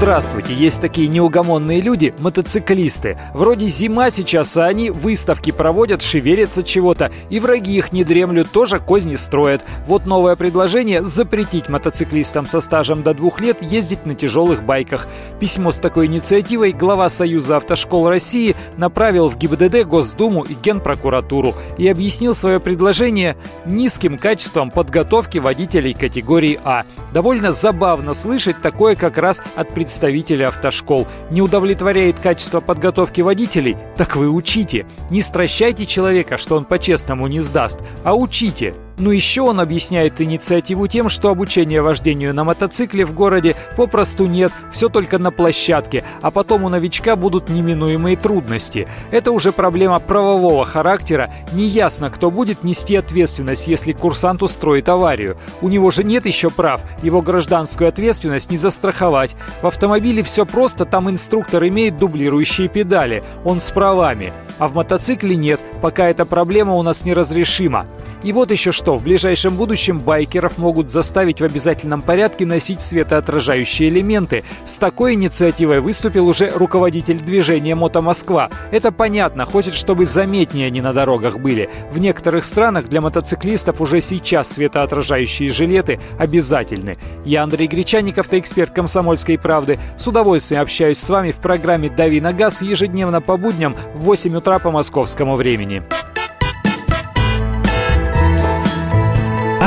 Здравствуйте, есть такие неугомонные люди, мотоциклисты. Вроде зима сейчас, а они выставки проводят, шевелятся чего-то, и враги их не дремлют, тоже козни строят. Вот новое предложение – запретить мотоциклистам со стажем до двух лет ездить на тяжелых байках. Письмо с такой инициативой глава Союза автошкол России направил в ГИБДД, Госдуму и Генпрокуратуру и объяснил свое предложение низким качеством подготовки водителей категории А. Довольно забавно слышать такое как раз от представителей представители автошкол. Не удовлетворяет качество подготовки водителей? Так вы учите. Не стращайте человека, что он по-честному не сдаст, а учите. Ну еще он объясняет инициативу тем, что обучения вождению на мотоцикле в городе попросту нет, все только на площадке, а потом у новичка будут неминуемые трудности. Это уже проблема правового характера, неясно, кто будет нести ответственность, если курсант устроит аварию. У него же нет еще прав, его гражданскую ответственность не застраховать. В автомобиле все просто, там инструктор имеет дублирующие педали, он с правами. А в мотоцикле нет, пока эта проблема у нас неразрешима. И вот еще что, в ближайшем будущем байкеров могут заставить в обязательном порядке носить светоотражающие элементы. С такой инициативой выступил уже руководитель движения «Мото Москва». Это понятно, хочет, чтобы заметнее они на дорогах были. В некоторых странах для мотоциклистов уже сейчас светоотражающие жилеты обязательны. Я Андрей Гречаников, ты эксперт «Комсомольской правды». С удовольствием общаюсь с вами в программе «Дави на газ» ежедневно по будням в 8 утра по московскому времени.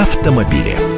Автомобили.